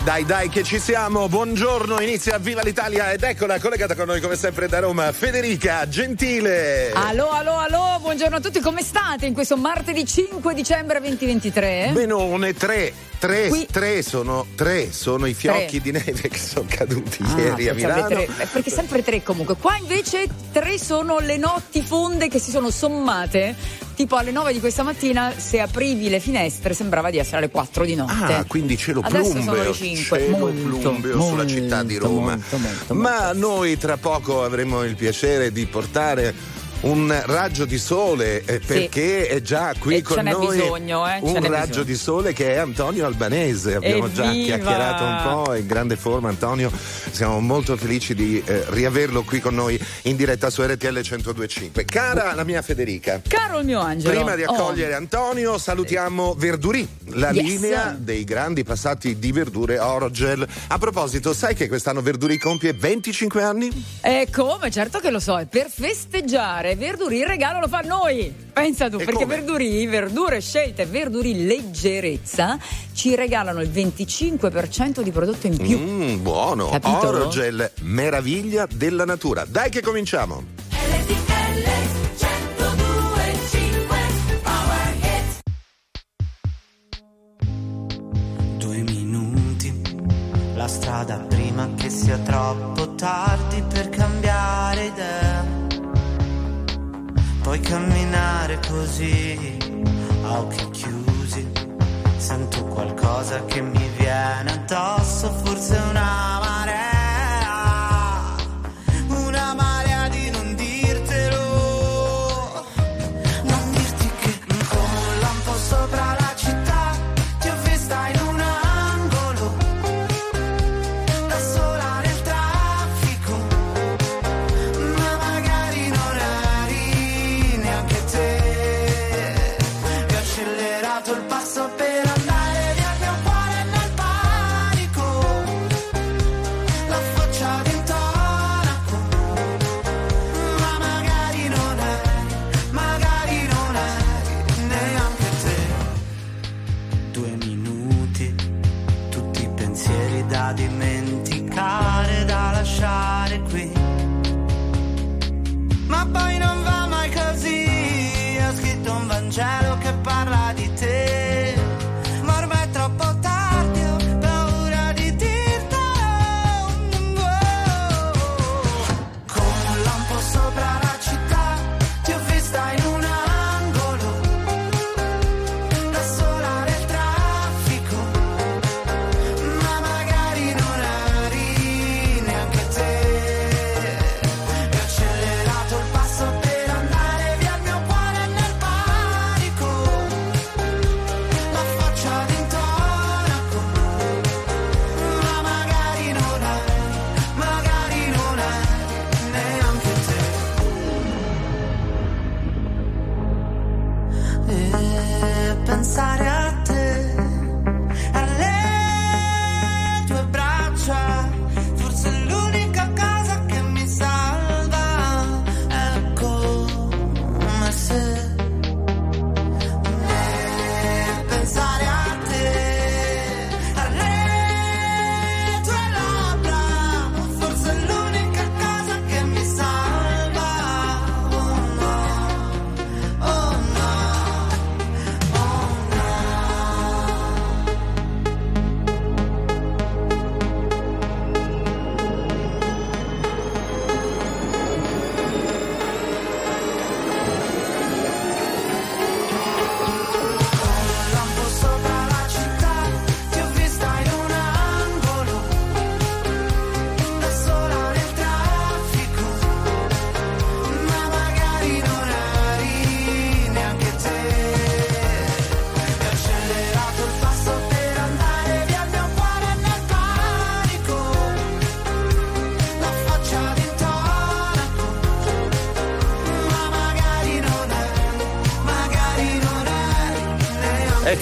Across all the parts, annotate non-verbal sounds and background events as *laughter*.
Dai, dai, dai, che ci siamo. Buongiorno, inizia Viva l'Italia ed eccola collegata con noi come sempre da Roma, Federica Gentile. Allo, allo, allo, buongiorno a tutti, come state in questo martedì 5 dicembre 2023? Benone 3. Tre, Qui- tre, sono, tre sono i fiocchi Tre. di neve che sono caduti Ah, ieri a Milano. tre- eh, perché sempre tre comunque. Qua invece tre sono le notti fonde che si sono sommate. Tipo alle 9 di questa mattina, se aprivi le finestre, sembrava di essere alle 4 di notte. Ah, quindi cielo Adesso sono plumbeo, le 5. cielo molto, plumbeo molto, sulla città di Roma. molto, molto, Ma noi tra poco avremo il piacere di portare un raggio di sole eh, perché è già qui E con noi bisogno, eh, un raggio bisogno. di sole che è Antonio Albanese. Abbiamo già Evviva! chiacchierato un po', è in grande forma Antonio. Siamo molto felici di eh, riaverlo qui con noi in diretta su RTL 1025. Cara la mia Federica. Caro il mio angelo. Prima di oh, accogliere Antonio, salutiamo Verdurì, la Yes. linea dei grandi passati di verdure Orogel. A proposito, sai che quest'anno Verdurì compie 25 anni? E come? Certo che lo so, e per festeggiare Verdurì il regalo lo fa a noi. Pensa tu, E perché come? Verdurì, verdure scelte, Verdurì leggerezza, ci regalano il 25% di prodotto in più. Mmm, buono. Capito? Orogel, meraviglia della natura. Dai che cominciamo. Due minuti, la strada prima che sia troppo tardi per cambiare idea. Puoi camminare così, a occhi chiusi. Sento qualcosa che mi viene addosso, forse una marea.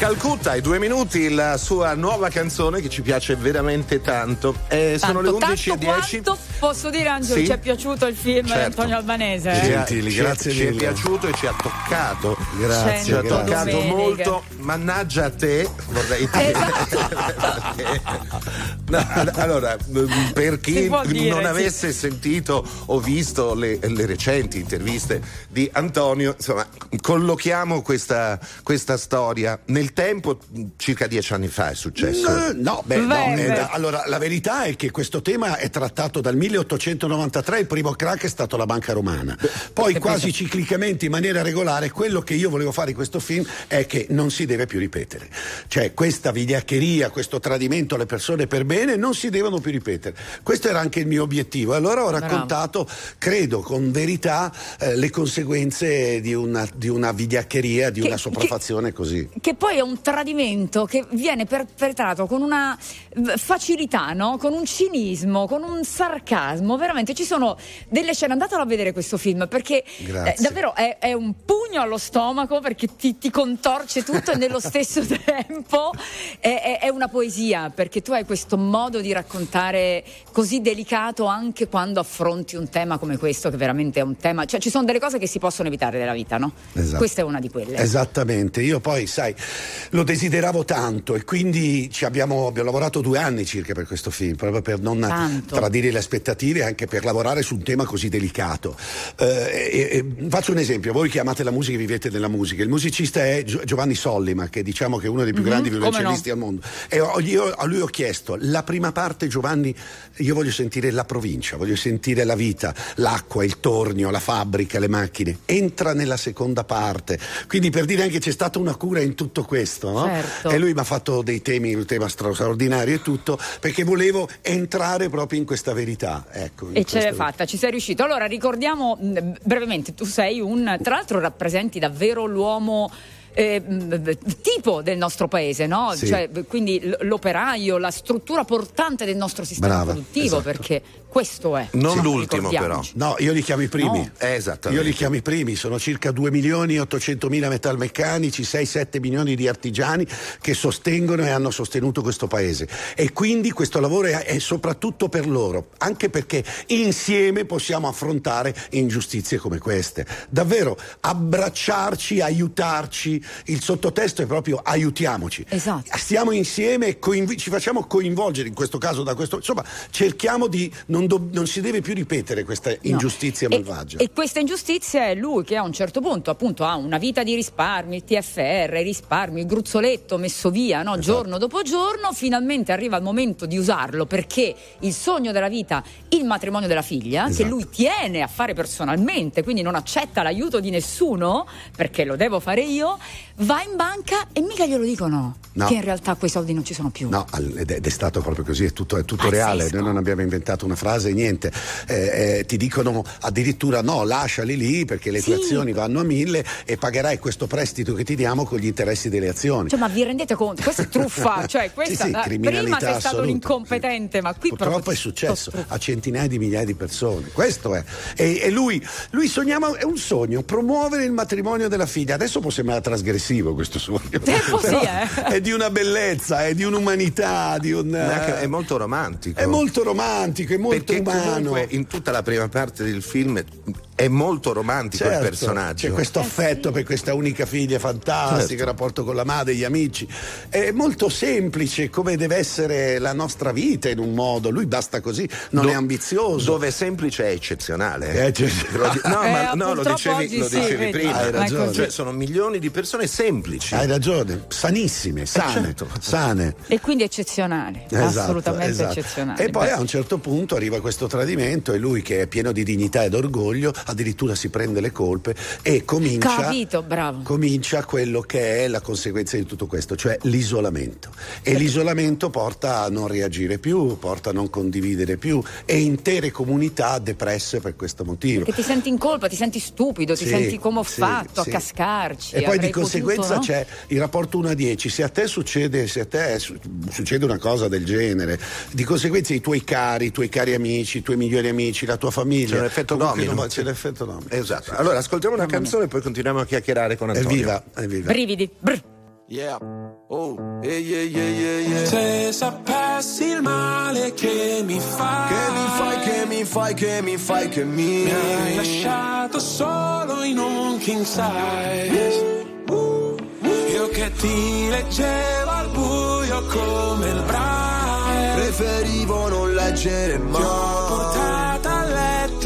Calcutta, ai due minuti, la sua nuova canzone che ci piace veramente tanto. Eh, sono Tanto, le 11 tanto e 10. quanto posso dire, Angelo, Sì. ci è piaciuto il film di Certo. Antonio Albanese? Eh? è- Gentili, ci è- grazie Ci è piaciuto e ci ha toccato. Grazie, Ci ha toccato domeniche. molto. Mannaggia a te, vorrei dire. Esatto. *laughs* No, allora, mm, per chi può dire, non sì. avesse sentito o visto le, le recenti interviste di Antonio, insomma, collochiamo questa, questa storia. Nel tempo, circa dieci anni fa è successo. No, no, beh, Beh, no, eh, beh. allora la verità è che questo tema è trattato dal 1893, il primo crack è stato la Banca Romana. Poi quasi ciclicamente in maniera regolare quello che io volevo fare in questo film è che non si deve più ripetere. Cioè questa vigliaccheria, questo tradimento alle persone per bene non si devono più ripetere. Questo era anche il mio obiettivo. Allora ho raccontato, credo con verità, eh, le conseguenze di una, di una vigliaccheria, di Che- una sopraffazione così. Che poi è un tradimento che viene perpetrato con una facilità, no? con un cinismo, con un sarcasmo. Veramente ci sono delle scene. Andatelo a vedere questo film perché eh, davvero è, è un pugno allo stomaco perché ti, ti contorce tutto e nello *laughs* stesso tempo è, è- è una poesia perché tu hai questo modo di raccontare così delicato anche quando affronti un tema come questo, che veramente è un tema. Cioè, ci sono delle cose che si possono evitare nella vita, no? Esatto. Questa è una di quelle. Esattamente, io poi sai, lo desideravo tanto e quindi ci abbiamo, abbiamo lavorato due anni circa per questo film, proprio per non Tanto. tradire le aspettative e anche per lavorare su un tema così delicato. Eh, e- e faccio un esempio, voi chiamate la musica e vivete della musica, il musicista è Gio- Giovanni Sollima, che diciamo che è uno dei più grandi come no. violoncellisti al mondo. E ho- io a lui ho chiesto, la prima parte Giovanni, io voglio sentire la provincia, voglio sentire la vita, l'acqua, il tornio, la fabbrica, le macchine. Entra nella seconda parte. Quindi per dire anche c'è stata una cura in tutto questo, no? Certo. E lui mi ha fatto dei temi, un tema straordinario e tutto, perché volevo entrare proprio in questa verità. Ecco, E ce l'hai fatta, ci sei riuscito. Allora ricordiamo mh, brevemente, tu sei un, tra l'altro rappresenti davvero l'uomo eh, mh, tipo del nostro paese, no? Sì. Cioè, quindi l'operaio, la struttura portante del nostro sistema Brava, produttivo, esatto. perché questo è. Non Sì. l'ultimo, Ricordiamoci. No, io li chiamo i primi. No. Eh. Io li chiamo i primi, sono circa 2 milioni e 800 mila metalmeccanici, 6-7 milioni di artigiani che sostengono e hanno sostenuto questo paese. E quindi questo lavoro è, è soprattutto per loro, anche perché insieme possiamo affrontare ingiustizie come queste. Davvero, abbracciarci, aiutarci, il sottotesto è proprio aiutiamoci. Esatto. Stiamo insieme e coinv- ci facciamo coinvolgere, in questo caso da questo... Insomma, cerchiamo di... Non, do- non si deve più ripetere questa No. ingiustizia E- malvagia. E, questa ingiustizia è lui che a un certo punto appunto ha una vita di risparmi, il TFR, i risparmi, il gruzzoletto messo via Esatto. no? giorno dopo giorno, finalmente arriva il momento di usarlo perché il sogno della vita, il matrimonio della figlia, che Esatto. lui tiene a fare personalmente, quindi non accetta l'aiuto di nessuno perché lo devo fare io, va in banca e mica glielo dicono No. che in realtà quei soldi non ci sono più. No, ed è, stato proprio così, è tutto, è tutto reale, noi non abbiamo inventato una frase, niente. Eh, eh, ti dicono addirittura no, lasciali lì perché le tue Sì. azioni vanno a mille e pagherai questo prestito che ti diamo con gli interessi delle azioni. Cioè, ma vi rendete conto? Questa è truffa, *laughs* cioè questa Sì, sì, prima sei stato assoluta, l'incompetente, sì. ma qui purtroppo proprio è successo a centinaia di migliaia di persone. Questo è. E, e lui, lui sognava, è un sogno, promuovere il matrimonio della figlia. Adesso può sembrare trasgressivo questo sogno. Tempo sì, Però eh. È di una bellezza, è di un'umanità, di un. È molto romantico. È molto romantico, è molto Perché umano. comunque in tutta la prima parte del film è molto romantico il Certo, personaggio. C'è questo affetto per questa unica figlia fantastica, Certo. il rapporto con la madre, gli amici. È molto semplice come deve essere la nostra vita in un modo. Lui basta così, non Do- è ambizioso. Dove è semplice è eccezionale. Eh, Lo di- no, Eh, ma no, lo dicevi, lo sì, dicevi vedi. prima. Hai è ragione. Cioè, sono milioni di persone semplici. Hai ragione, sanissime, sane, certo. sane. E quindi eccezionale, Esatto, assolutamente esatto. eccezionale. E poi Beh, a un certo punto arriva questo tradimento e lui che è pieno di dignità ed orgoglio addirittura si prende le colpe e comincia, Capito, bravo. comincia quello che è la conseguenza di tutto questo, cioè l'isolamento. E l'isolamento porta a non reagire più, porta a non condividere più e intere comunità depresse per questo motivo. Che ti senti in colpa, ti senti stupido, ti Sì, senti come ho sì, fatto sì. a cascarci. E poi di conseguenza potuto, no? c'è il rapporto 1 a 10. Se a te succede, se a te su- succede una cosa del genere, di conseguenza i tuoi cari, i tuoi cari amici, i tuoi migliori amici, la tua famiglia. C'è un effetto domino. non l'effetto domino. Esatto. Allora, ascoltiamo una canzone e poi continuiamo a chiacchierare con Antonio. Evviva, evviva. Brividi. brr. Yeah. Oh, yeah, yeah, yeah, yeah. Se sapessi il male che mi fai, che mi fai, che mi fai, che mi fai, che mi, mi hai lasciato solo in un king size. Io che ti leggevo al buio come il braille. Preferivo non leggere mai.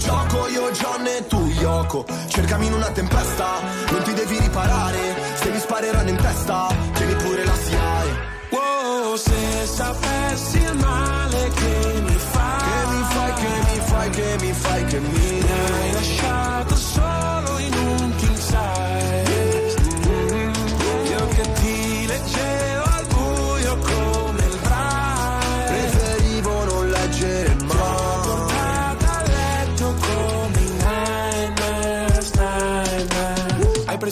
gioco, io John e tu Yoko. Cercami in una tempesta, non ti devi riparare. Se mi spareranno in testa, tieni pure la SIAE Wow, se sapessi il male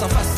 Andiamo alla stessa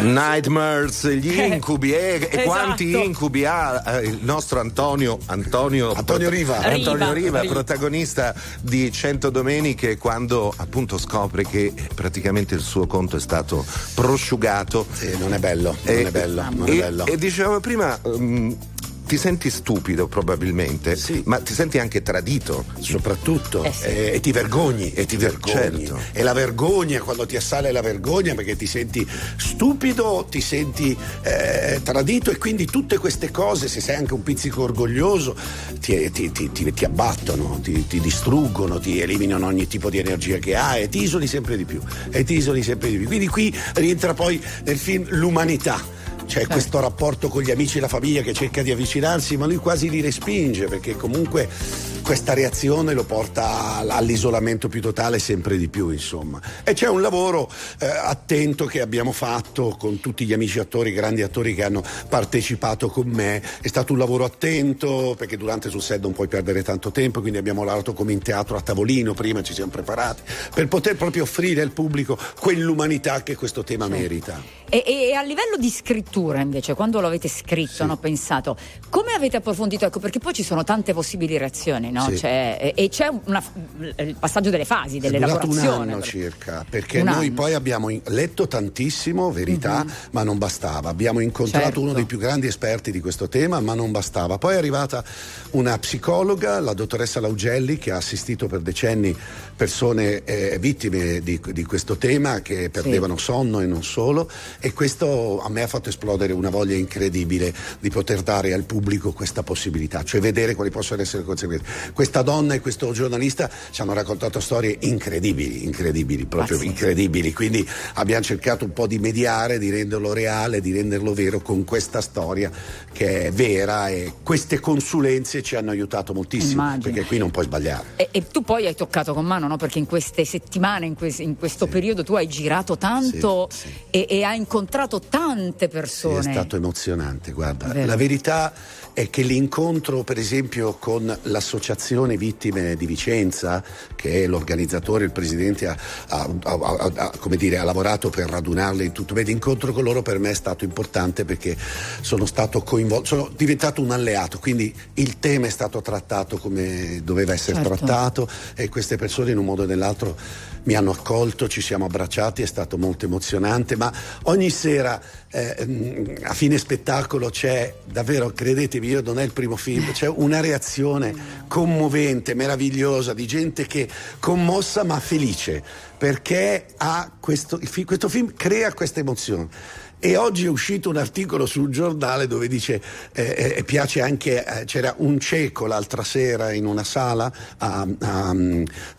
nightmares gli Eh, incubi, e, e quanti esatto. incubi ha eh, il nostro Antonio Antonio, Antonio Riva. Antonio Riva. Riva, protagonista di Cento Domeniche, quando appunto scopre che praticamente il suo conto è stato prosciugato. Sì, non è bello, non E- è bello, non e, è bello. e dicevamo prima. mm, ti senti stupido probabilmente, Sì. ma ti senti anche tradito. soprattutto Eh sì. eh, e ti vergogni e ti vergogni Certo. e la vergogna quando ti assale la vergogna perché ti senti stupido ti senti eh, tradito e quindi tutte queste cose se sei anche un pizzico orgoglioso ti, ti- ti- ti- ti abbattono ti, ti distruggono ti eliminano ogni tipo di energia che hai e ti isoli sempre di più e ti isoli sempre di più quindi qui rientra poi nel film l'umanità c'è questo rapporto con gli amici e la famiglia che cerca di avvicinarsi, ma lui quasi li respinge perché comunque questa reazione lo porta all- all'isolamento più totale sempre di più, insomma. E c'è un lavoro eh, attento che abbiamo fatto con tutti gli amici attori, grandi attori che hanno partecipato con me. È stato un lavoro attento perché durante sul set non puoi perdere tanto tempo, quindi abbiamo lavorato come in teatro a tavolino, prima ci siamo preparati per poter proprio offrire al pubblico quell'umanità che questo tema merita. E, e a livello di scrittura invece, quando lo avete scritto, hanno pensato, come avete approfondito? Ecco, perché poi ci sono tante possibili reazioni, no? no? Sì. C'è- e, c'è una- il passaggio delle fasi, È durato un dell'elaborazione. anno circa, perché Un noi anno. Poi abbiamo letto tantissimo, verità, ma non bastava. Abbiamo incontrato Certo. uno dei più grandi esperti di questo tema, ma non bastava. Poi è arrivata una psicologa, la dottoressa Laugelli, che ha assistito per decenni persone eh, vittime di, di questo tema che perdevano sonno e non solo e questo a me ha fatto esplodere una voglia incredibile di poter dare al pubblico questa possibilità, cioè vedere quali possono essere le conseguenze. Questa donna e questo giornalista ci hanno raccontato storie incredibili, incredibili, proprio Ah, sì. incredibili, quindi abbiamo cercato un po' di mediare, di renderlo reale, di renderlo vero con questa storia che è vera e queste consulenze ci hanno aiutato moltissimo, Immagino. perché qui non puoi sbagliare. E, e tu poi hai toccato con mano, no? Perché in queste settimane, in, que- in questo Sì. periodo, tu hai girato tanto Sì. E, e hai incontrato tante persone. è stato emozionante, guarda. Vero. La verità è che l'incontro, per esempio, con l'associazione Vittime di Vicenza, che è l'organizzatore, il presidente, ha, ha- ha- dire, ha lavorato per radunarle in tutto. L'incontro con loro per me è stato importante perché sono stato coinvolto, sono diventato un alleato, quindi il tema è stato trattato come doveva essere Certo. trattato e queste persone in un modo o nell'altro mi hanno accolto, ci siamo abbracciati, è stato molto emozionante, ma ogni sera eh, mm, a fine spettacolo c'è davvero, credetemi, io non è il primo film, c'è una reazione commovente, meravigliosa di gente che commossa ma felice, perché questo, questo film crea questa emozione. E oggi è uscito un articolo sul giornale dove dice eh, eh, piace anche, eh, c'era un cieco l'altra sera in una sala a, a-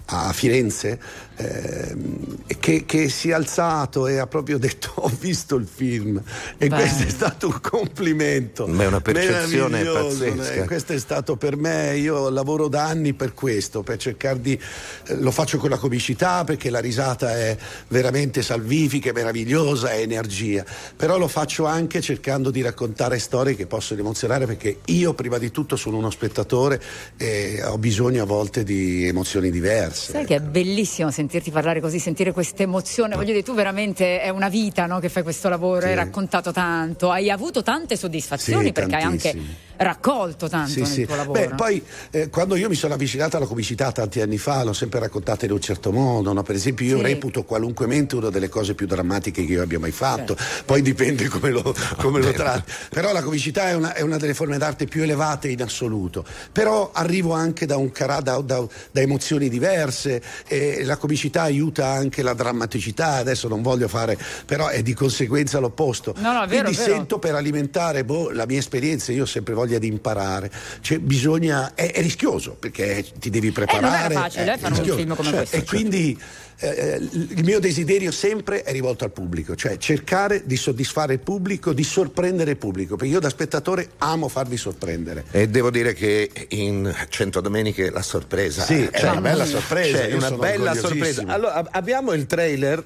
a Firenze ehm, che, che si è alzato e ha proprio detto *laughs* ho visto il film e Beh. questo è stato un complimento. Ma è una percezione meraviglioso, pazzesca. eh, questo è stato per me, io lavoro da anni per questo, per cercare di, eh, lo faccio con la comicità perché la risata è veramente salvifica, è meravigliosa, è energia, però lo faccio anche cercando di raccontare storie che possono emozionare perché io prima di tutto sono uno spettatore e ho bisogno a volte di emozioni diverse. Sai che è bellissimo sentirti parlare così, sentire questa emozione. Voglio dire, tu veramente è una vita no, che fai questo lavoro, Sì. hai raccontato tanto, hai avuto tante soddisfazioni Sì, perché hai anche tantissime. Raccolto tanto Sì, nel sì. tuo lavoro. Beh, poi eh, quando io mi sono avvicinato alla comicità tanti anni fa, l'ho sempre raccontata in un certo modo. no? Per esempio, io Sì. reputo qualunquemente una delle cose più drammatiche che io abbia mai fatto. Certo. Poi dipende come lo, come lo tratti. Però la comicità è una, è una delle forme d'arte più elevate in assoluto. Però arrivo anche da, un cara- da- da- da emozioni diverse. E la comicità aiuta anche la drammaticità. Adesso non voglio fare, però è di conseguenza l'opposto. No, no, è vero, Quindi è vero. sento per alimentare boh, la mia esperienza, io sempre voglia di imparare. Cioè, bisogna, è, è rischioso perché ti devi preparare. facile, è eh, fare un film come Cioè, questo. E quindi eh, il mio desiderio sempre è rivolto al pubblico, cioè cercare di soddisfare il pubblico, di sorprendere il pubblico, perché io da spettatore amo farvi sorprendere. E devo dire che in Cento Domeniche la sorpresa Sì, è cioè, una bella sorpresa, C'è io una bella sorpresa. Allora, ab- abbiamo il trailer,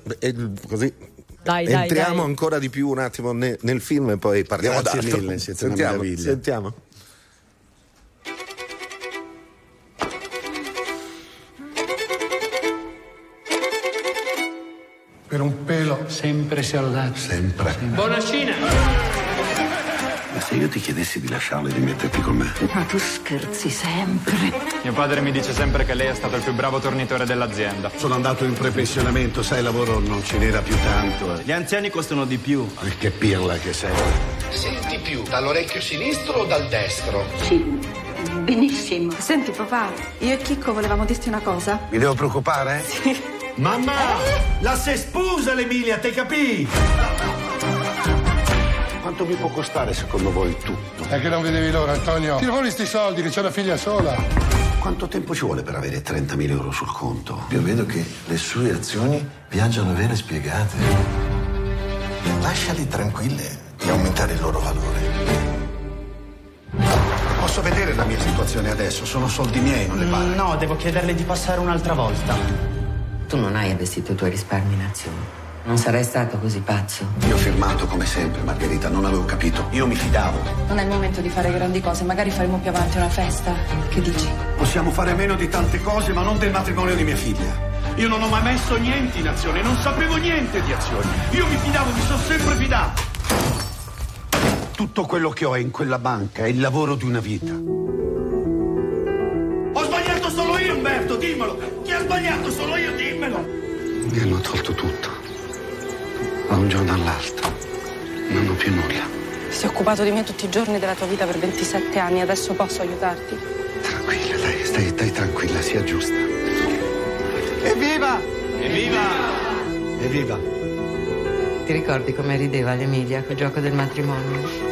così Dai, dai, entriamo dai. ancora di più un attimo ne- nel film e poi parliamo Grazie d'altro. mille, siete una sentiamo, meraviglia. sentiamo. Per un pelo sempre saldato. Sempre. Buona Cina! Se io ti chiedessi di lasciarlo e di metterti con me? Ma tu scherzi sempre. Mio padre mi dice sempre che lei è stato il più bravo tornitore dell'azienda. Sono andato in prepensionamento, sai, lavoro non ce n'era più tanto. Gli anziani costano di più. Che pirla che sei. Senti più dall'orecchio sinistro o dal destro? Sì, benissimo. Senti papà, io e Chicco volevamo dirti una cosa. Mi devo preoccupare? Sì. Mamma! La se spusa l'Emilia, te capì? Quanto mi può costare secondo voi tutto? È che non vedevi l'ora, Antonio. Ti ruoli sti soldi, che c'è una figlia sola. Quanto tempo ci vuole per avere 30.000 euro sul conto? Io vedo che le sue azioni viaggiano vere e spiegate. Lasciali tranquille di aumentare il loro valore. Posso vedere la mia situazione adesso? Sono soldi miei, non le pare. No, devo chiederle di passare un'altra volta. Tu non hai investito i tuoi risparmi in azioni. Non sarei stato così pazzo. Io ho firmato come sempre, Margherita, non avevo capito. Io mi fidavo. Non è il momento di fare grandi cose, magari faremo più avanti una festa. Che dici? Possiamo fare a meno di tante cose, ma non del matrimonio di mia figlia. Io non ho mai messo niente in azione, non sapevo niente di azioni. Io mi fidavo, mi sono sempre fidato. Tutto quello che ho in quella banca è il lavoro di una vita. Ho sbagliato! dimmelo! Chi ha sbagliato? Sono io, dimmelo! Mi hanno tolto tutto. Da un giorno all'altro. Non ho più nulla. Ti sei occupato di me tutti i giorni della tua vita per 27 anni, adesso posso aiutarti? Tranquilla, dai, stai, stai tranquilla, sia giusta. Evviva! Evviva! Evviva! Ti ricordi come rideva l'Emilia col gioco del matrimonio?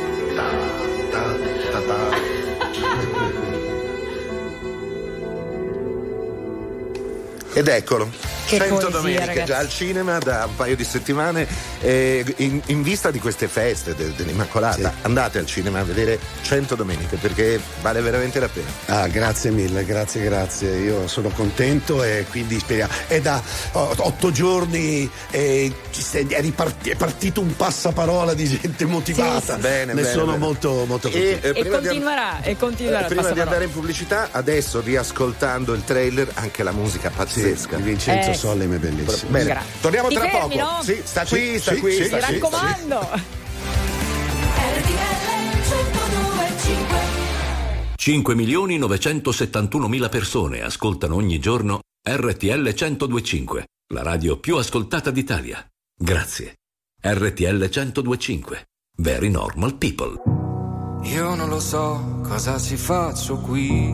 Ed eccolo, Che 100 poesia, domeniche ragazzi. già al cinema da un paio di settimane. eh, in, in vista di queste feste de- dell'Immacolata, andate al cinema a vedere 100 domeniche perché vale veramente la pena. Ah, grazie mille, grazie, grazie. Io sono contento e quindi speriamo. È da otto giorni e ci stai- è, riparti- è partito un passaparola di gente motivata. Sì, sì. Bene, ne bene, sono bene. molto, molto E, contento. eh, E prima di- continuerà, e continuerà. Eh, prima di andare in pubblicità, adesso riascoltando il trailer, anche la musica pazzesca. Di Vincenzo Eh, Sollem è bellissimo. Bene, Gra- torniamo Ti tra fermi, poco. no? Sì, sta Sì, qui, sta sì, qui. sì, sta Mi qui, sta raccomando. 5 milioni 971 mila persone ascoltano ogni giorno RTL 1025, la radio più ascoltata d'Italia. Grazie. RTL 1025. Very normal people. Io non lo so cosa ci faccio qui.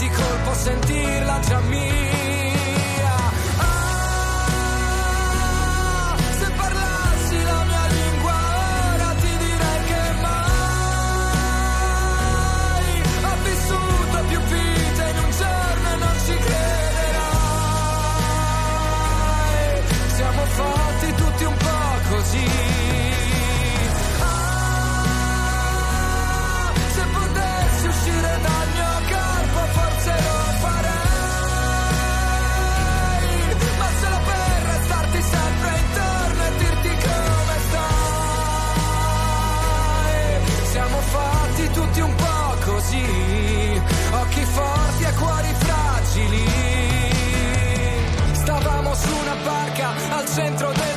e di colpo sentirla già mia. Centro del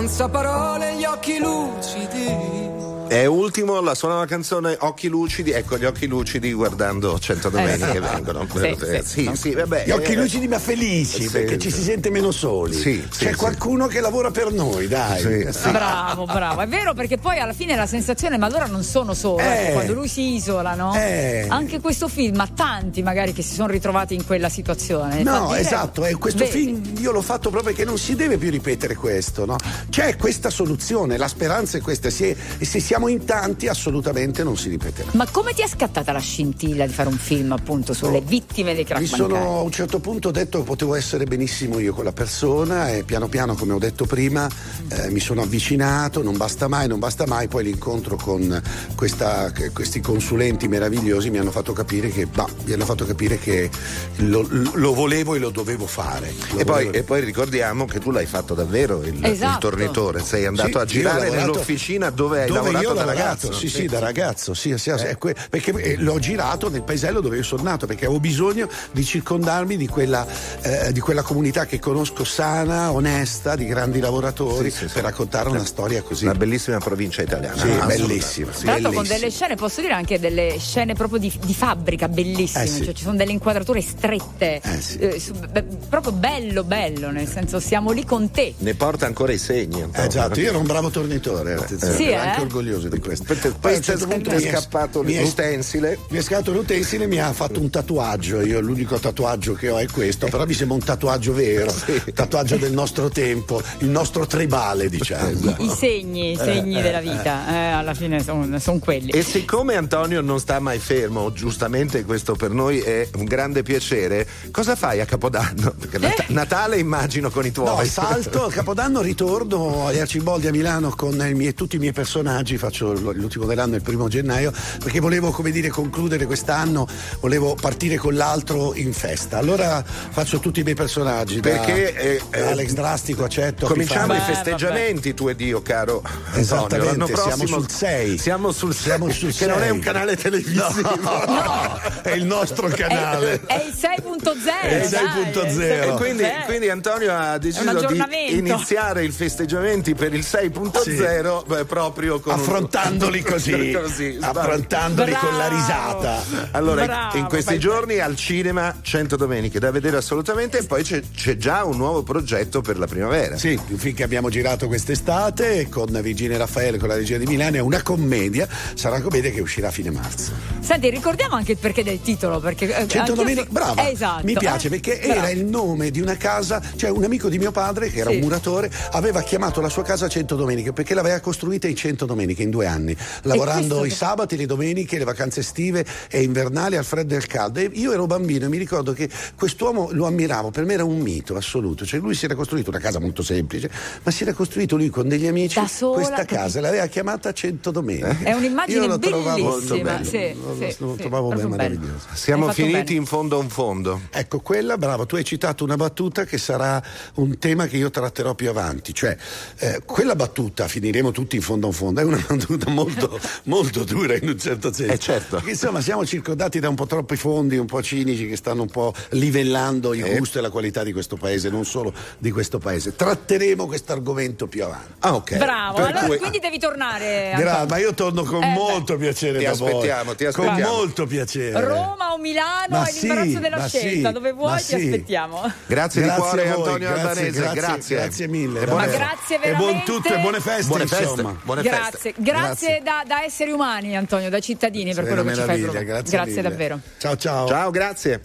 Senza parole gli occhi lucidi. È ultimo, la suona la canzone Occhi lucidi, ecco gli occhi lucidi guardando 100 domeniche Eh, vengono. sì, Eh, sì. sì, sì, vabbè. Gli occhi eh, lucidi ma felici, sì, perché ci si sente meno soli. Sì, sì, C'è sì. qualcuno che lavora per noi, dai. Sì. Eh, sì. Bravo, bravo. È vero perché poi alla fine la sensazione, ma allora non sono solo, Eh. quando lui si isola, no? Eh. Anche questo film, ma tanti magari che si sono ritrovati in quella situazione. No, dire- esatto, e questo Vedi? film io l'ho fatto proprio perché non si deve più ripetere questo, no? C'è questa soluzione, la speranza è questa, se, e se siamo in tanti assolutamente non si ripeterà. Ma come ti è scattata la scintilla di fare un film appunto sulle vittime dei crack Mi sono a un certo punto detto che potevo essere benissimo io quella persona e piano piano, come ho detto prima, eh, mi sono avvicinato, non basta mai, non basta mai, poi l'incontro con questa- questi consulenti meravigliosi mi hanno fatto capire che, bah, mi hanno fatto capire che lo, lo volevo e lo dovevo fare. Lo E poi, volevo- e poi ricordiamo che tu l'hai fatto davvero il, Esatto. il tornitore, sei andato Sì, a girare nell'officina dove hai dove lavorato io da lavorato, ragazzo. Sì, sì, da ragazzo, sì, sì, que- perché eh, l'ho girato nel paesello dove io sono nato, perché avevo bisogno di circondarmi di quella, eh, di quella comunità che conosco sana, onesta, di grandi lavoratori, Sì, sì, sì. per raccontare una storia così. Una bellissima provincia italiana. Sì, Assolutamente. bellissima. Tra l'altro con delle scene, posso dire anche delle scene proprio di, di fabbrica bellissime, Eh sì. cioè ci sono delle inquadrature strette, Eh sì. eh, su- beh, proprio bello bello, nel senso siamo lì con te. Ne porta ancora i segni. Eh, esatto, io ero un bravo tornitore, attenzione, Sì, ero eh? anche orgoglioso di questo. Poi, Poi a un certo mi punto è mi è- scappato l'utensile. Mi è scatto l'utensile e mi ha fatto un tatuaggio. Io l'unico tatuaggio che ho è questo, però mi sembra un tatuaggio vero, tatuaggio del nostro tempo, il nostro tribale, diciamo. I segni, i segni eh, della vita, eh, alla fine sono quelli. E siccome Antonio non sta mai fermo, giustamente questo per noi è un grande piacere, cosa fai a Capodanno? Perché Nat- Natale immagino con i tuoi. No, salto, a Capodanno ritorno agli Arciboldi a Milano con i miei- tutti i miei personaggi, faccio l'ultimo dell'anno il primo gennaio, perché volevo, come dire, concludere quest'anno, volevo partire con l'altro in festa. Allora faccio tutti i miei personaggi. da- Perché, eh, da eh, Alex Drastico, accetto. Cominciamo i festeggiamenti, tu ed io, caro Antonio. Esattamente, L'anno siamo prossimo sul 6. Siamo sul 6, Siamo sul *laughs* che non è un canale televisivo. *laughs* è il nostro canale. È, è il 6.0. È il dai, 6.0. è il E quindi, 6.0. quindi Antonio ha deciso di iniziare i festeggiamenti per il 6.0 beh, proprio con un- affrontandoli così, *laughs* Così, affrontandoli con la Bravo. risata. Allora, Bravo, in questi giorni al cinema 100 domeniche da vedere assolutamente e poi c'è, c'è già un nuovo progetto per la primavera. Sì, un film che abbiamo girato quest'estate con Virginia e Raffaele con la regia di Milano è una commedia, sarà una commedia che uscirà a fine marzo. Senti, ricordiamo anche il perché del titolo, perché eh, 100 anch'io domeniche, brava, Eh, esatto. mi piace eh, perché bravo. era il nome di una casa, cioè un amico di mio padre che era Sì. un muratore aveva chiamato la sua casa 100 domeniche perché l'aveva costruita in 100 domeniche in due anni, lavorando questo- i sabati, le domeniche, le vacanze estive e invernali al freddo e al caldo. E io ero bambino e mi ricordo che quest'uomo lo ammiravo, per me era un mito assoluto, cioè lui si era costruito una casa molto semplice, ma si era costruito lui con degli amici Da sola, questa casa e l'aveva chiamata 100 domeniche. È un'immagine Io lo trovavo molto bello, sì, lo, sì, lo sì, trovavo proprio bello. meraviglioso. Siamo finiti bene. in fondo a un fondo. Ecco, quella, bravo, tu hai citato una battuta che sarà un tema che io tratterò più avanti, cioè eh, quella battuta, finiremo tutti in fondo a un fondo, è una battuta molto, molto dura in un certo senso. Eh, certo. Perché insomma siamo circondati da un po' troppi fondi, un po' cinici che stanno un po' livellando il Eh. gusto e la qualità di questo paese, non solo di questo paese. Tratteremo questo argomento più avanti. Ah, ok. Bravo, Per allora cui- quindi devi tornare. Gra- Antonio. ma io torno con Eh, beh. molto piacere Ti da voi. aspettiamo, ti Con aspettiamo. molto piacere. Roma o Milano Ma hai sì, l'imbarazzo della ma scelta, sì, dove vuoi ti sì. aspettiamo. Grazie, di Grazie cuore a voi, Antonio grazie, Albanese, grazie, grazie. grazie mille, E buone Ma grazie E buon veramente. tutto e buone feste, Buone feste, insomma. buone Grazie, feste grazie, grazie. Da, da, esseri umani, Antonio, da cittadini per quello che ci fai. Grazie, grazie mille. davvero. Ciao ciao. Ciao, grazie.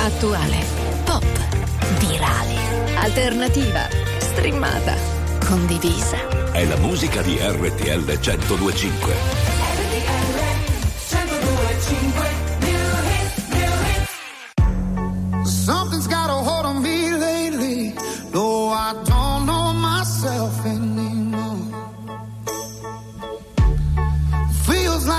Attuale, pop, virale, alternativa, streamata, condivisa. È la musica di RTL 1025. RTL 1025.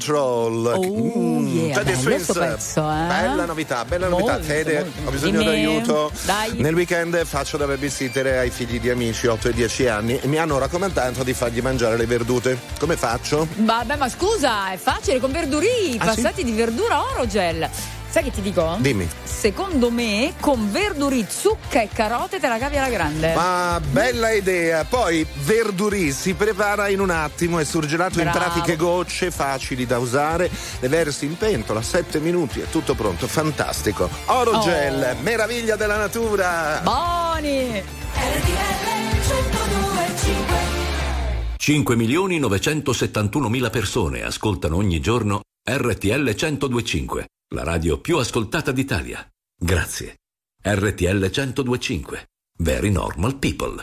Control. Oh, Mm, yeah, sto pezzo, eh? Bella novità, bella novità. Molto, Fede, molto. ho bisogno Dimmi. d'aiuto. Dai. Nel weekend faccio da babysitter ai figli di amici 8 e 10 anni e mi hanno raccomandato di fargli mangiare le verdute. Come faccio? Vabbè, ma scusa, è facile con verdurì, Ah, sì? passati di verdura orogel. Sai che ti dico? Dimmi. Secondo me con verdurì, zucca e carote te la cavi alla grande. Ma bella idea. Poi verdurì si prepara in un attimo, è surgelato in Bravo. pratiche gocce, facili da usare. Le versi in pentola, 7 minuti, è tutto pronto. Fantastico. Orogel, Oh. meraviglia della natura. Buoni! 5 milioni 971 mila persone ascoltano ogni giorno RTL 1025, la radio più ascoltata d'Italia. Grazie. RTL 1025. Very normal people.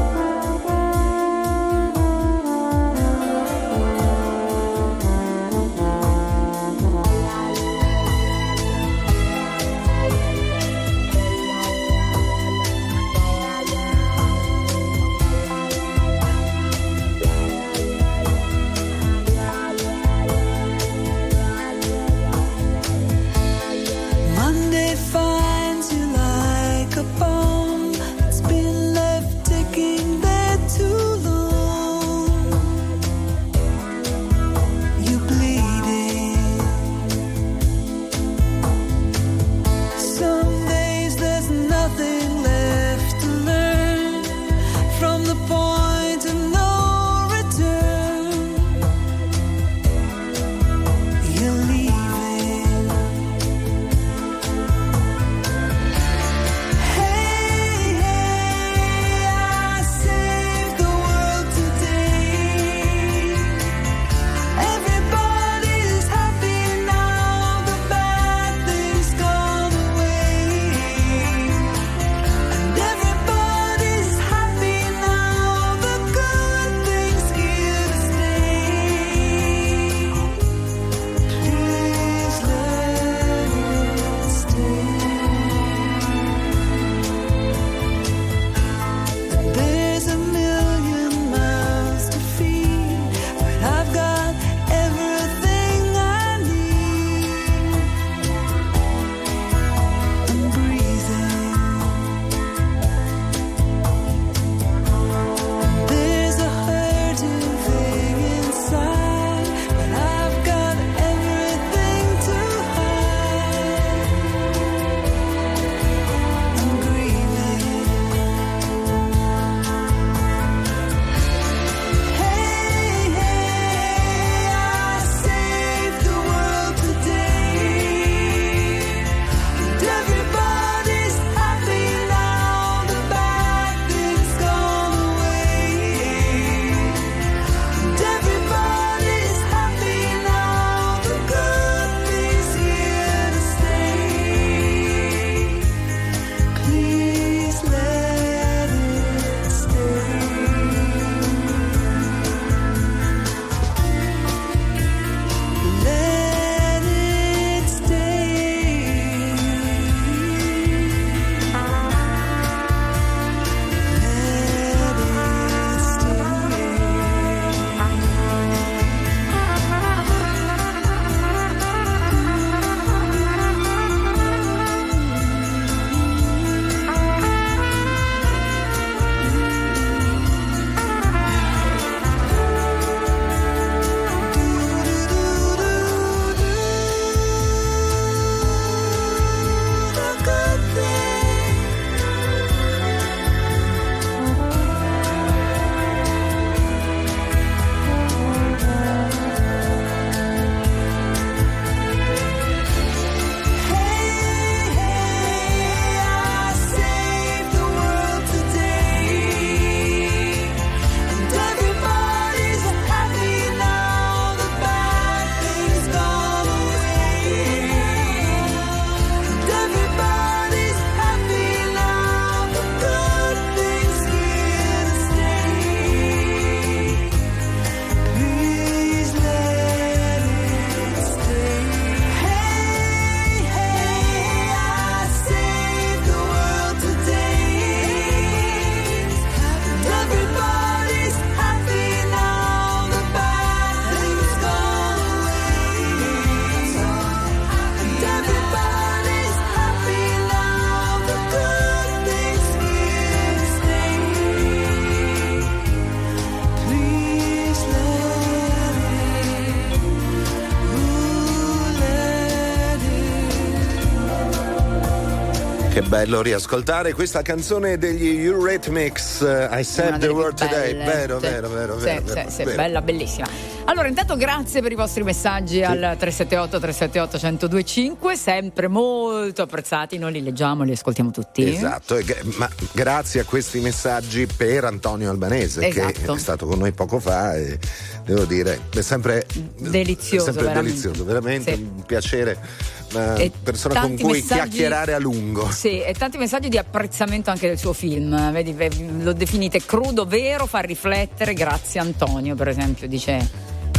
Bello riascoltare questa canzone degli Eurythmics uh, I said the word today. Vero, vero, vero, sì, vero, sì, vero, sì, vero. bella, bellissima. Allora, intanto grazie per i vostri messaggi sì. al 378 378 1025, sempre molto apprezzati, noi li leggiamo, li ascoltiamo tutti. Esatto, ma grazie a questi messaggi per Antonio Albanese esatto. che è stato con noi poco fa e devo dire, è sempre delizioso, sempre veramente. delizioso, veramente un piacere una E persona con cui chiacchierare a lungo. Sì, e tanti messaggi di apprezzamento anche del suo film. Vedi, ve- lo definite crudo, vero, fa riflettere. Grazie Antonio, per esempio, dice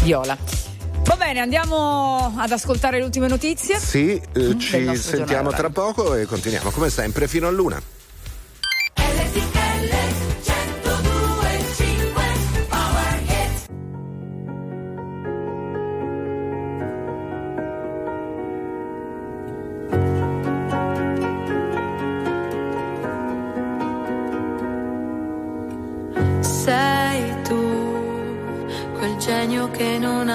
Viola. Va bene, andiamo ad ascoltare le ultime notizie. Sì, eh, del ci sentiamo giornale tra poco e continuiamo come sempre fino a luna.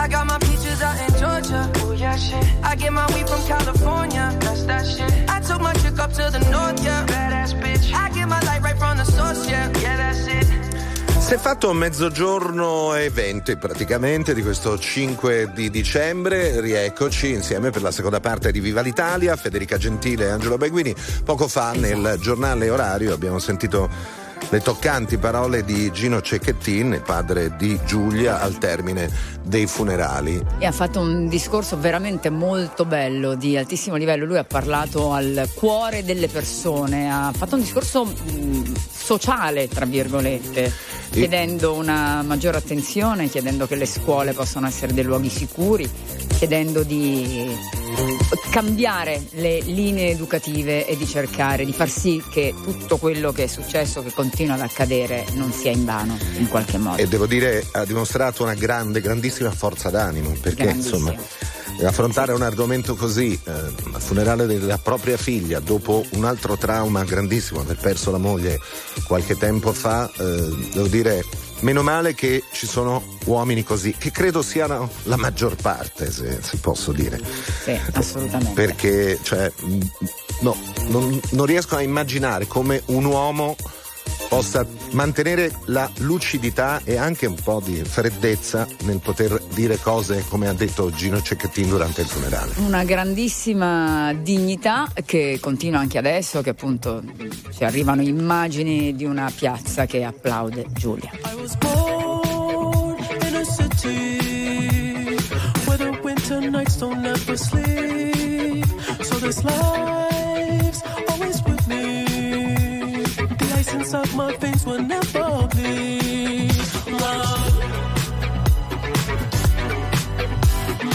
I got my peaches out in Georgia. Oh yeah, shit. I get my weed from California. That's that shit. I took my chick up to the north, yeah. Badass bitch. I get my light right from the source, yeah. Yeah, that's it. Si è fatto mezzogiorno e 20 praticamente di questo 5 di dicembre. Rieccoci insieme per la seconda parte di Viva l'Italia. Federica Gentile e Angelo Beguini. Poco fa nel giornale orario abbiamo sentito le toccanti parole di Gino Cecchettin, padre di Giulia, al termine dei funerali. E ha fatto un discorso veramente molto bello, di altissimo livello. Lui ha parlato al cuore delle persone, ha fatto un discorso mh, sociale, tra virgolette, chiedendo una maggiore attenzione, chiedendo che le scuole possano essere dei luoghi sicuri, chiedendo di cambiare le linee educative e di cercare di far sì che tutto quello che è successo, che continua ad accadere, non sia in vano in qualche modo. E devo dire ha dimostrato una grande, grandissima forza d'animo, perché insomma affrontare un argomento così, eh, funerale della propria figlia, dopo un altro trauma grandissimo, aver perso la moglie qualche tempo fa, eh, devo dire, meno male che ci sono uomini così, che credo siano la maggior parte, se, se posso dire. Sì, assolutamente. Perché, cioè, mh, no, non, non riesco a immaginare come un uomo possa mantenere la lucidità e anche un po' di freddezza nel poter dire cose come ha detto Gino Cecchettin durante il funerale. Una grandissima dignità che continua anche adesso, che appunto ci arrivano immagini di una piazza che applaude Giulia. I was born in a city where the winter nights don't ever sleep. So this life's Ice inside my face will never bleed. Love.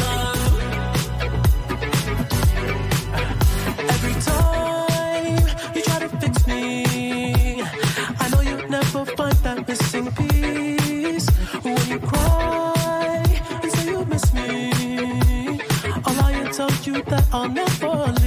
Love. Every time you try to fix me, I know you'll never find that missing piece. When you cry and say you miss me, I'll you that I'll never leave.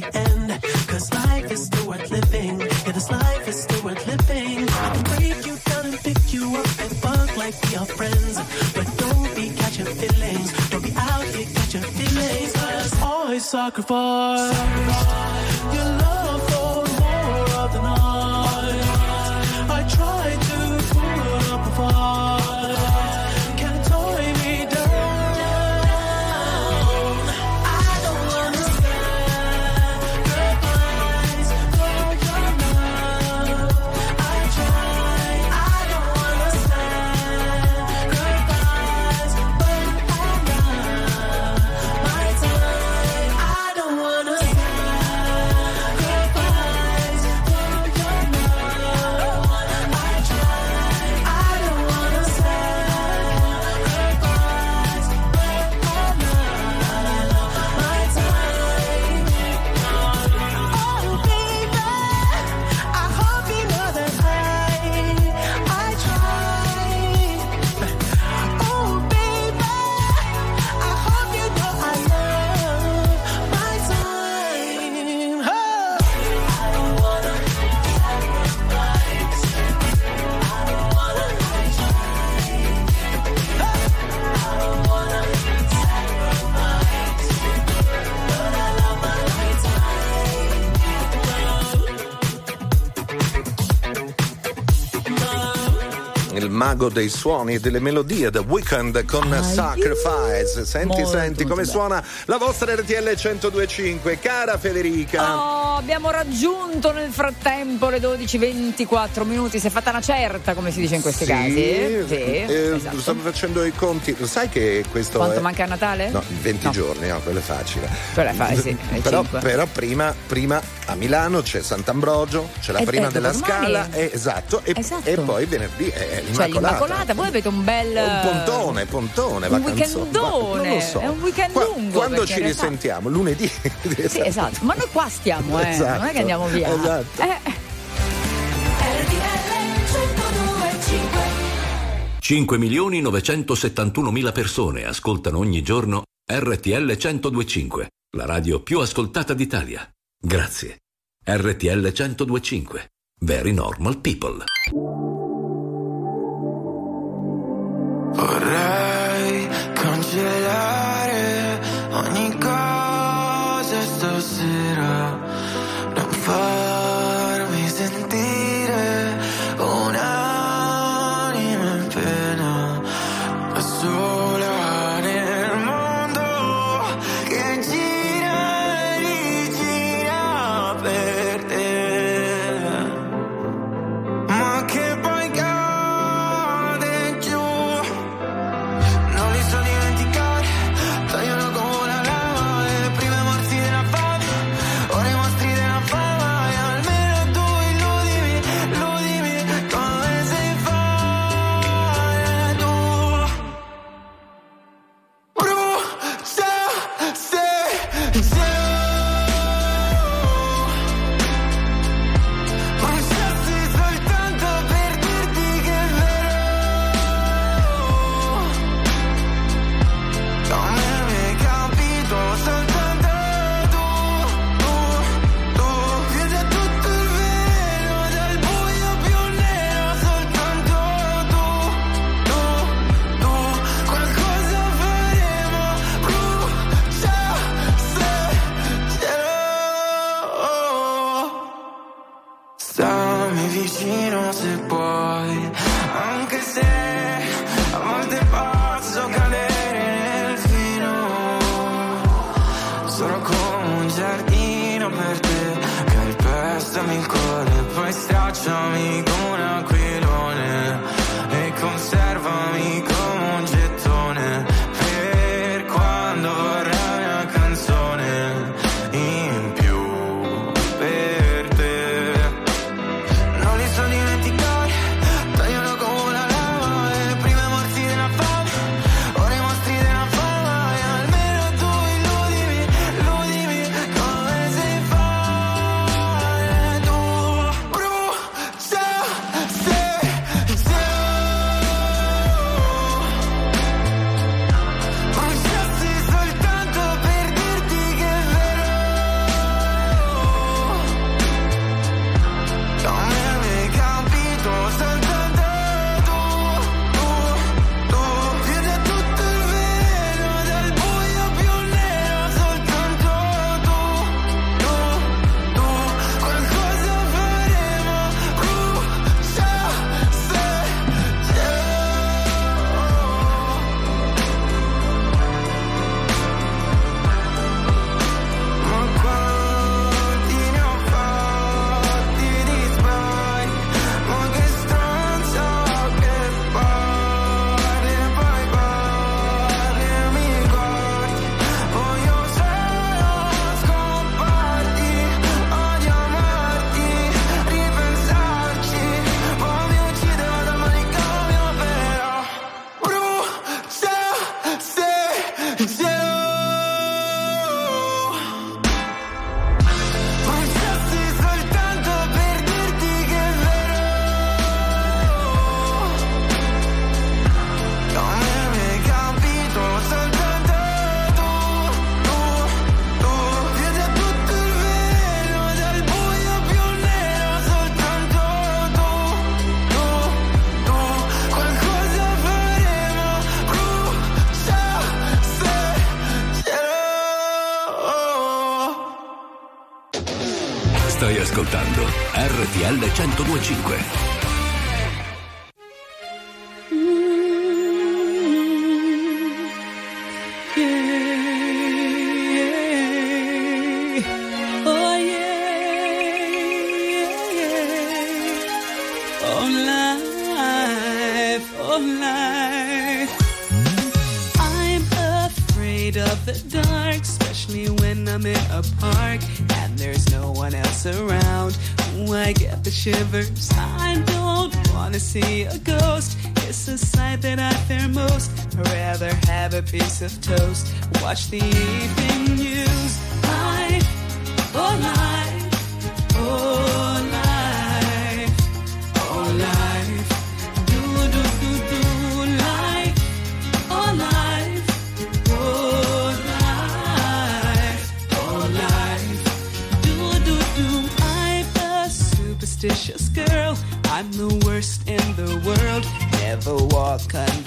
the end. Cause life is still worth living. Yeah, this life is still worth living. I can break you down and pick you up and fuck like we are friends. But don't be catching feelings. Don't be out here catching feelings. Cause always sacrifice. sacrifice. Your love mago dei suoni e delle melodie The Weeknd con Sacrifice. Senti, Molto, senti come molto suona la vostra RTL 1025. Cara Federica. Oh, abbiamo raggiunto nel frattempo le 12:24 minuti. Si è fatta una certa, come si dice in questi Sì, casi. Sì, eh, esatto. Stavo facendo i conti. Lo sai che questo Quanto è... manca a Natale? No, 20 No. giorni, no, quello è facile. Quello è facile, sì, *laughs* è però, però prima, prima a Milano c'è Sant'Ambrogio, c'è la Eh, prima della. Scala, eh, esatto, e, Esatto. e poi venerdì è Cioè l'Immacolata. l'Immacolata, voi avete un bel Un pontone, pontone, un vacanzone. weekendone, Ma non lo so. è un weekend Qua- lungo. Quando ci risentiamo? Lunedì. *laughs* Sì, esatto, ma noi qua stiamo, eh. Esatto, non è che andiamo via. esatto. Eh. 5 milioni 971 mila persone ascoltano ogni giorno RTL 1025, la radio più ascoltata d'Italia. Grazie. RTL 1025. Very normal people.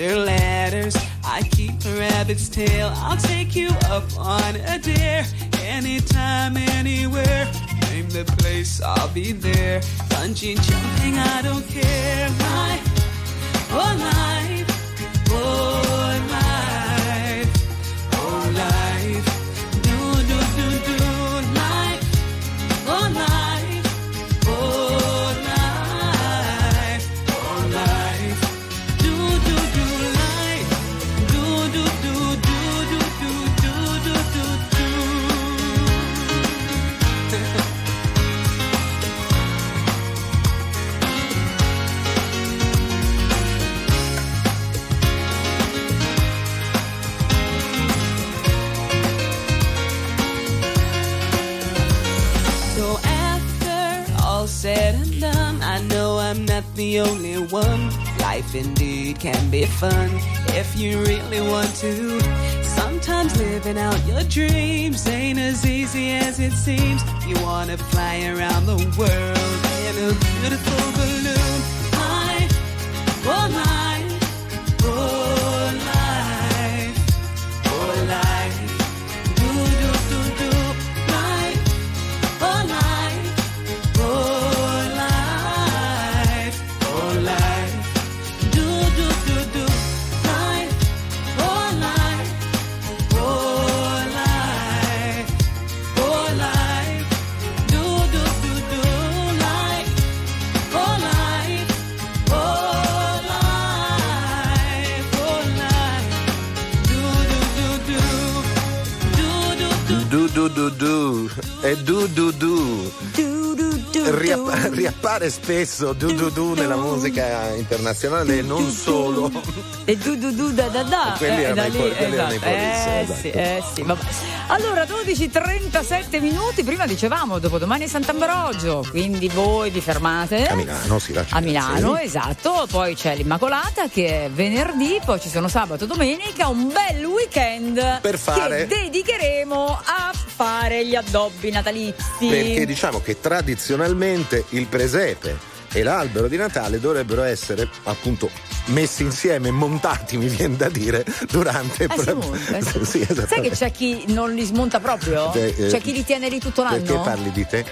Under ladders. I keep a rabbit's tail. I'll take you up on a dare. Anytime, anywhere. Name the place, I'll be there. Bungee jumping, I don't care. Life, oh life, one. Life indeed can be fun if you really want to. Sometimes living out your dreams ain't as easy as it seems. You wanna fly around the world in a beautiful Riappare spesso du du du nella musica internazionale e non solo. E du du du da da da. Quelli eh, erano da i lì, quelli erano i esatto. Police, Eh esatto. sì, eh sì, vabbè. Allora, 12.37 minuti, prima dicevamo dopodomani è Sant'Ambrogio, quindi voi vi fermate. A Milano si lascia. A Milano, esatto, poi c'è l'Immacolata che è venerdì, poi ci sono sabato e domenica, un bel weekend Per fare- che dedicheremo a fare gli addobbi natalizi. Perché diciamo che tradizionalmente il presepe e l'albero di Natale dovrebbero essere appunto messi insieme, montati, mi viene da dire, durante Eh, si monta, sì. Sì, Sai che c'è chi non li smonta proprio? Eh, eh, c'è chi li tiene lì tutto l'anno? Perché parli di te?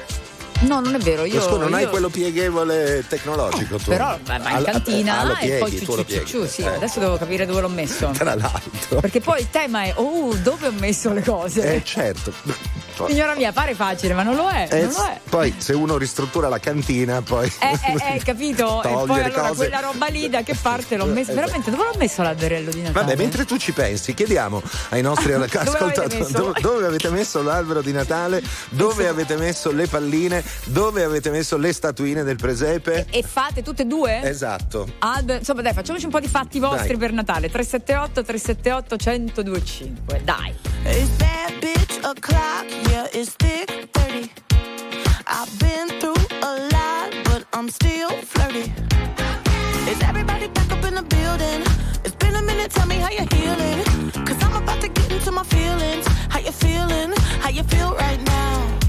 No, non è vero, io. Scusa, non hai io- quello pieghevole tecnologico tu. Però vai in cantina ah, lo e pieghi, poi ciu ciu ciu pieghi. ciu, sì, Eh. adesso devo capire dove l'ho messo. *laughs* Tra l'altro. Perché poi il tema è, oh, dove ho messo le cose? Eh certo. *laughs* Signora mia, pare facile, ma non lo è, Eh, non lo è. Poi se uno ristruttura la cantina, poi. Eh, eh, eh, *laughs* capito? E poi allora cose. quella roba lì da che parte l'ho messo? Esatto. Veramente, dove l'ho messo l'alberello di Natale? Vabbè, mentre tu ci pensi, chiediamo ai nostri l'avete ascoltatori dove avete messo l'albero di Natale, dove avete messo le palline, dove avete messo le statuine del presepe. E fate tutte e due? Esatto. Albe- insomma, dai, facciamoci un po' di fatti vostri Dai. per Natale. 378 378 1025. Dai. Is that bitch a clock? Yeah, it's thick 30. I've been through a lot, but I'm still flirty. Is everybody back up in the building? It's been a minute, tell me how you're healing. Cause I'm about to get into my feelings. How you feeling? How you feel right now?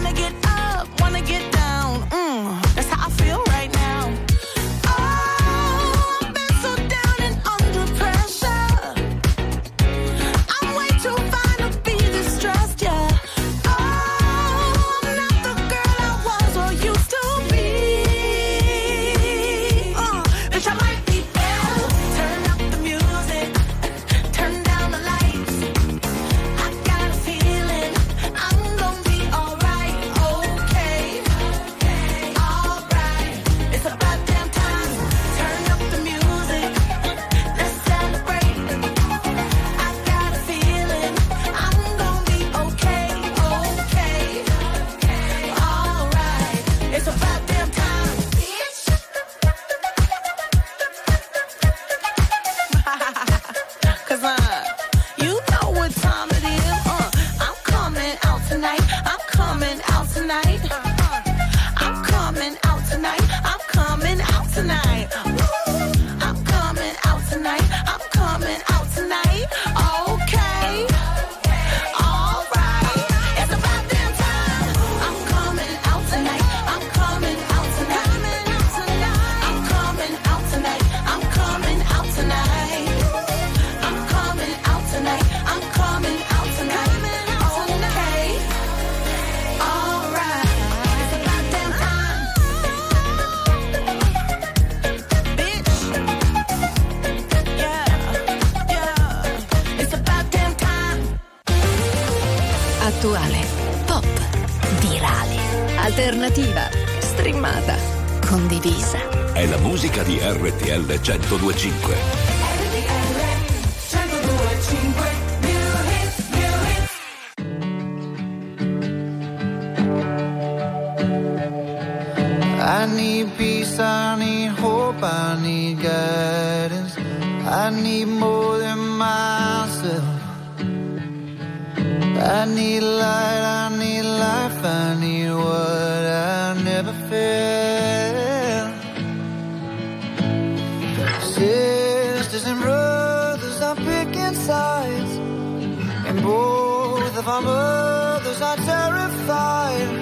And both of our mothers are terrified.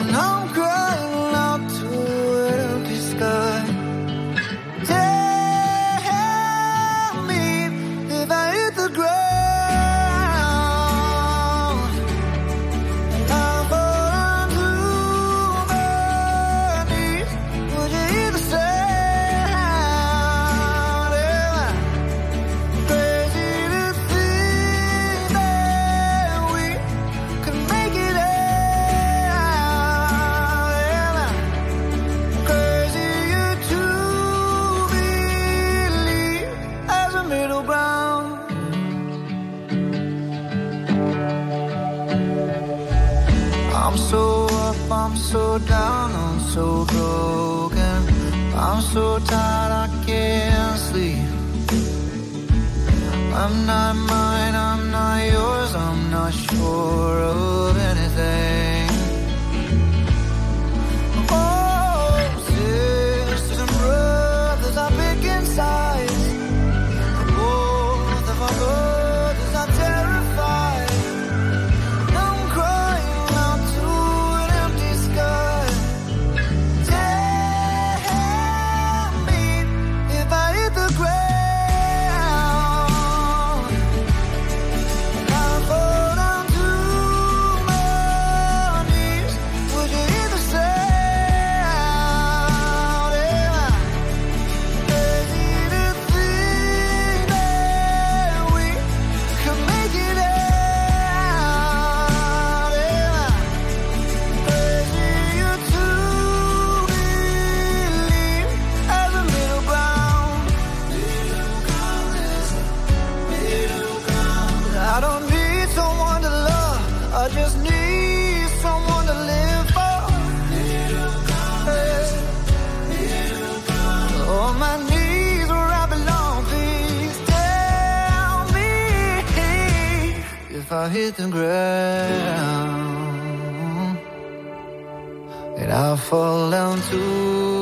And I'm crying out to a sky. so down, I'm so broken. I'm so tired. I hit the ground and I fall down too.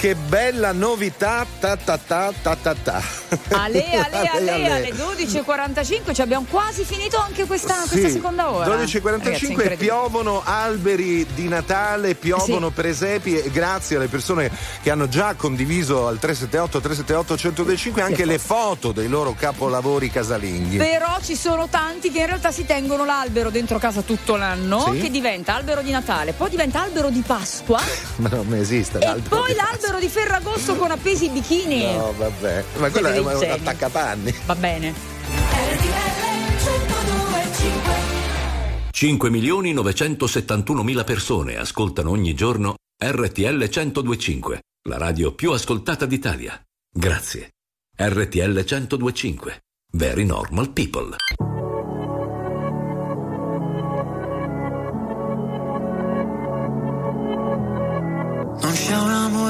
Che bella novità! Ta ta ta ta ta ta. Ale, *laughs* ale, ale, Ale. alle 12.45 ci abbiamo quasi finito anche questa, Sì, questa seconda ora. Ragazzi, 12.45 incredibile. piovono alberi di Natale, piovono Sì. presepi e grazie alle persone che hanno già condiviso al 378 378 1025 anche le foto dei loro capolavori casalinghi. Però ci sono tanti che in realtà si tengono l'albero dentro casa tutto l'anno, che diventa albero di Natale, poi diventa albero di Pasqua *laughs* Ma non esiste e l'albero poi di- l'albero di Ferragosto con appesi i bikini. No, vabbè. Ma quello è un attaccapanni. Va bene. 5 milioni 971 mila persone ascoltano ogni giorno RTL 1025, la radio più ascoltata d'Italia. Grazie. RTL 1025. Very normal people.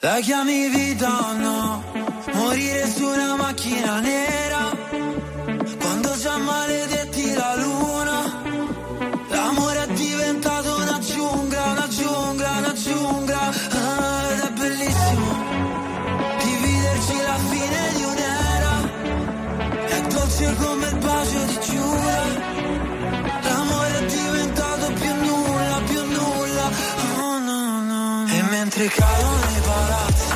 La chiami vita o no? Morire su una macchina nera. Quando già maledetti la luna. L'amore è diventato una giungla, una giungla, una giungla. Ed è bellissimo Dividerci la fine di un'era. È dolce come il bacio di Giura L'amore è diventato più nulla, più nulla. Oh no, no, no. E mentre cadono i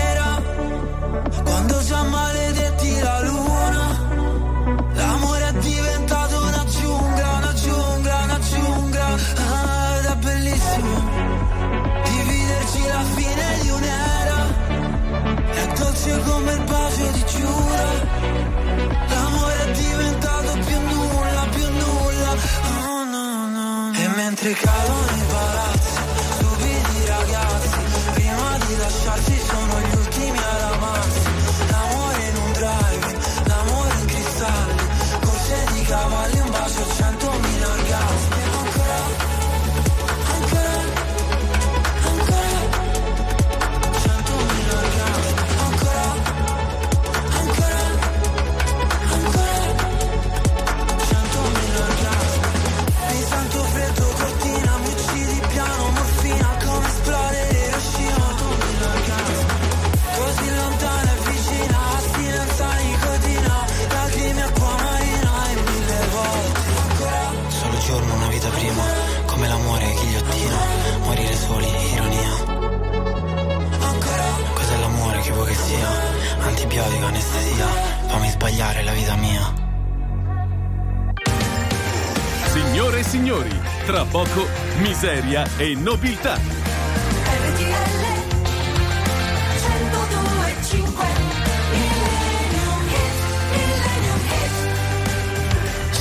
come il bacio di Giura L'amore è diventato più nulla, più nulla. Oh no, no E mentre cadono antibiotico, anestesia, fammi sbagliare la vita mia. Signore e signori, tra poco miseria e nobiltà.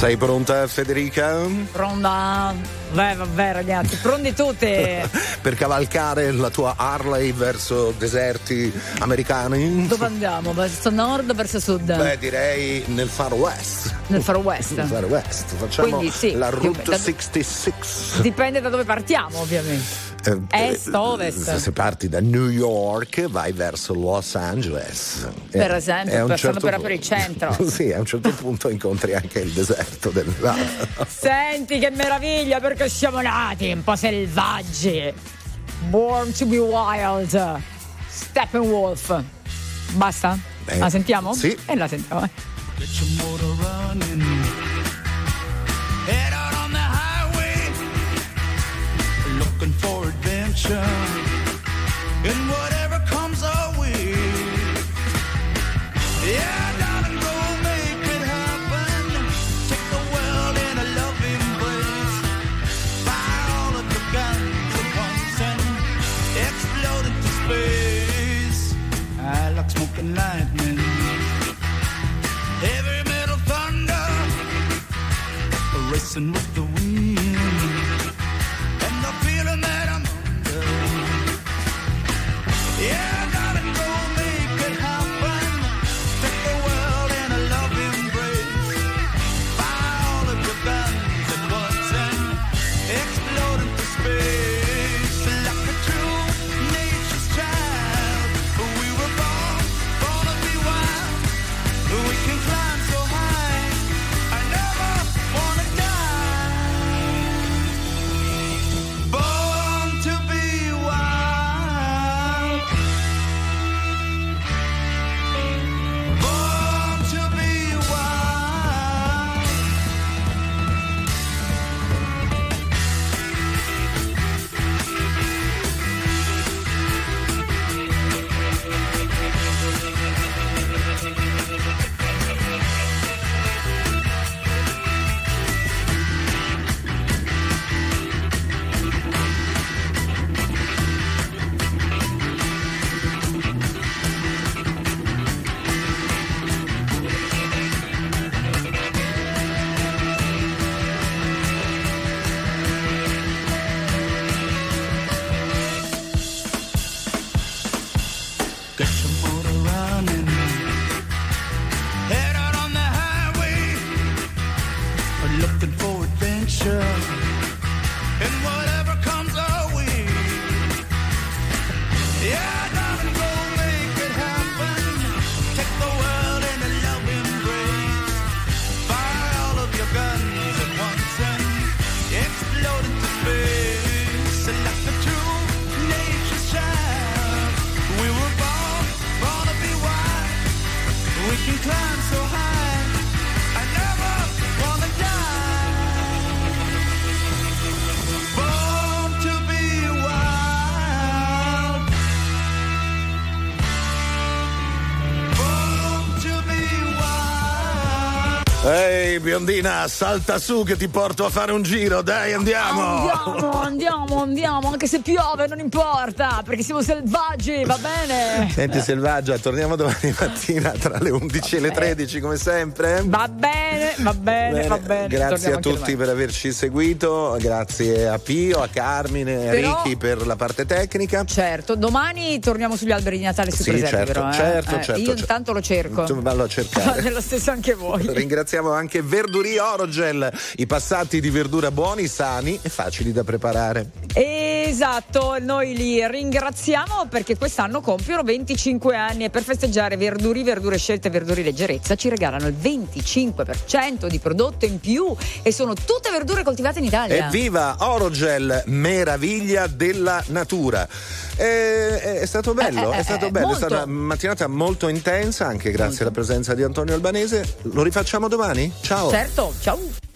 Sei pronta Federica? Pronta? Beh, vabbè ragazzi, pronti tutte. *laughs* per cavalcare la tua Harley verso deserti americani? Dove andiamo? Verso nord o verso sud? Beh, direi nel Far West. Nel Far West. Nel Far West. Facciamo Quindi, sì, la Route da- 66. Dipende da dove partiamo, ovviamente. Eh, Est, eh, ovest. Se parti da New York vai verso Los Angeles. Per Eh, esempio, e a un passando certo per, per il centro. *laughs* sì, a un certo punto incontri anche il deserto del Nevada. *laughs* Senti che meraviglia perché siamo nati un po' selvaggi. Born to be wild. Steppenwolf. Basta? Beh, la sentiamo? sì. E la sentiamo. eh. Get your motor running. Adventure. And whatever comes our way. Yeah, darling, go make it happen. Take the world in a loving embrace. Fire all of the guns at once and explode into space. I like smoking lightning. Heavy metal thunder, racing with the biondina, salta su che ti porto a fare un giro, dai, andiamo! Andiamo, andiamo, andiamo, anche se piove non importa, perché siamo selvaggi, va bene? Senti Selvaggia, torniamo domani mattina tra le 11 e le 13 come sempre. Va bene, va bene, va bene. Grazie a tutti per averci seguito, grazie a Pio, a Carmine, a Però- Ricky per la parte tecnica. Certo, domani torniamo sugli alberi di Natale sui Sì, presepi, certo, però, eh? certo, Eh, certo, Io certo. intanto lo cerco. Insomma, vallo a cercare. *laughs* Lo stesso anche voi. Ringraziamo anche Verdurì Orogel, i passati di verdura buoni, sani e facili da preparare. Esatto, noi li ringraziamo perché quest'anno compiono 25 anni e per festeggiare Verduri, Verdure Scelte, Verduri Leggerezza ci regalano il 25% di prodotto in più e sono tutte verdure coltivate in Italia. Evviva Orogel, meraviglia della natura. Eh, è stato bello, Eh, eh, è stato eh, bello, è molto. stata una mattinata molto intensa, anche grazie alla presenza di Antonio Albanese. Lo rifacciamo domani? Ciao. Certo, ciao.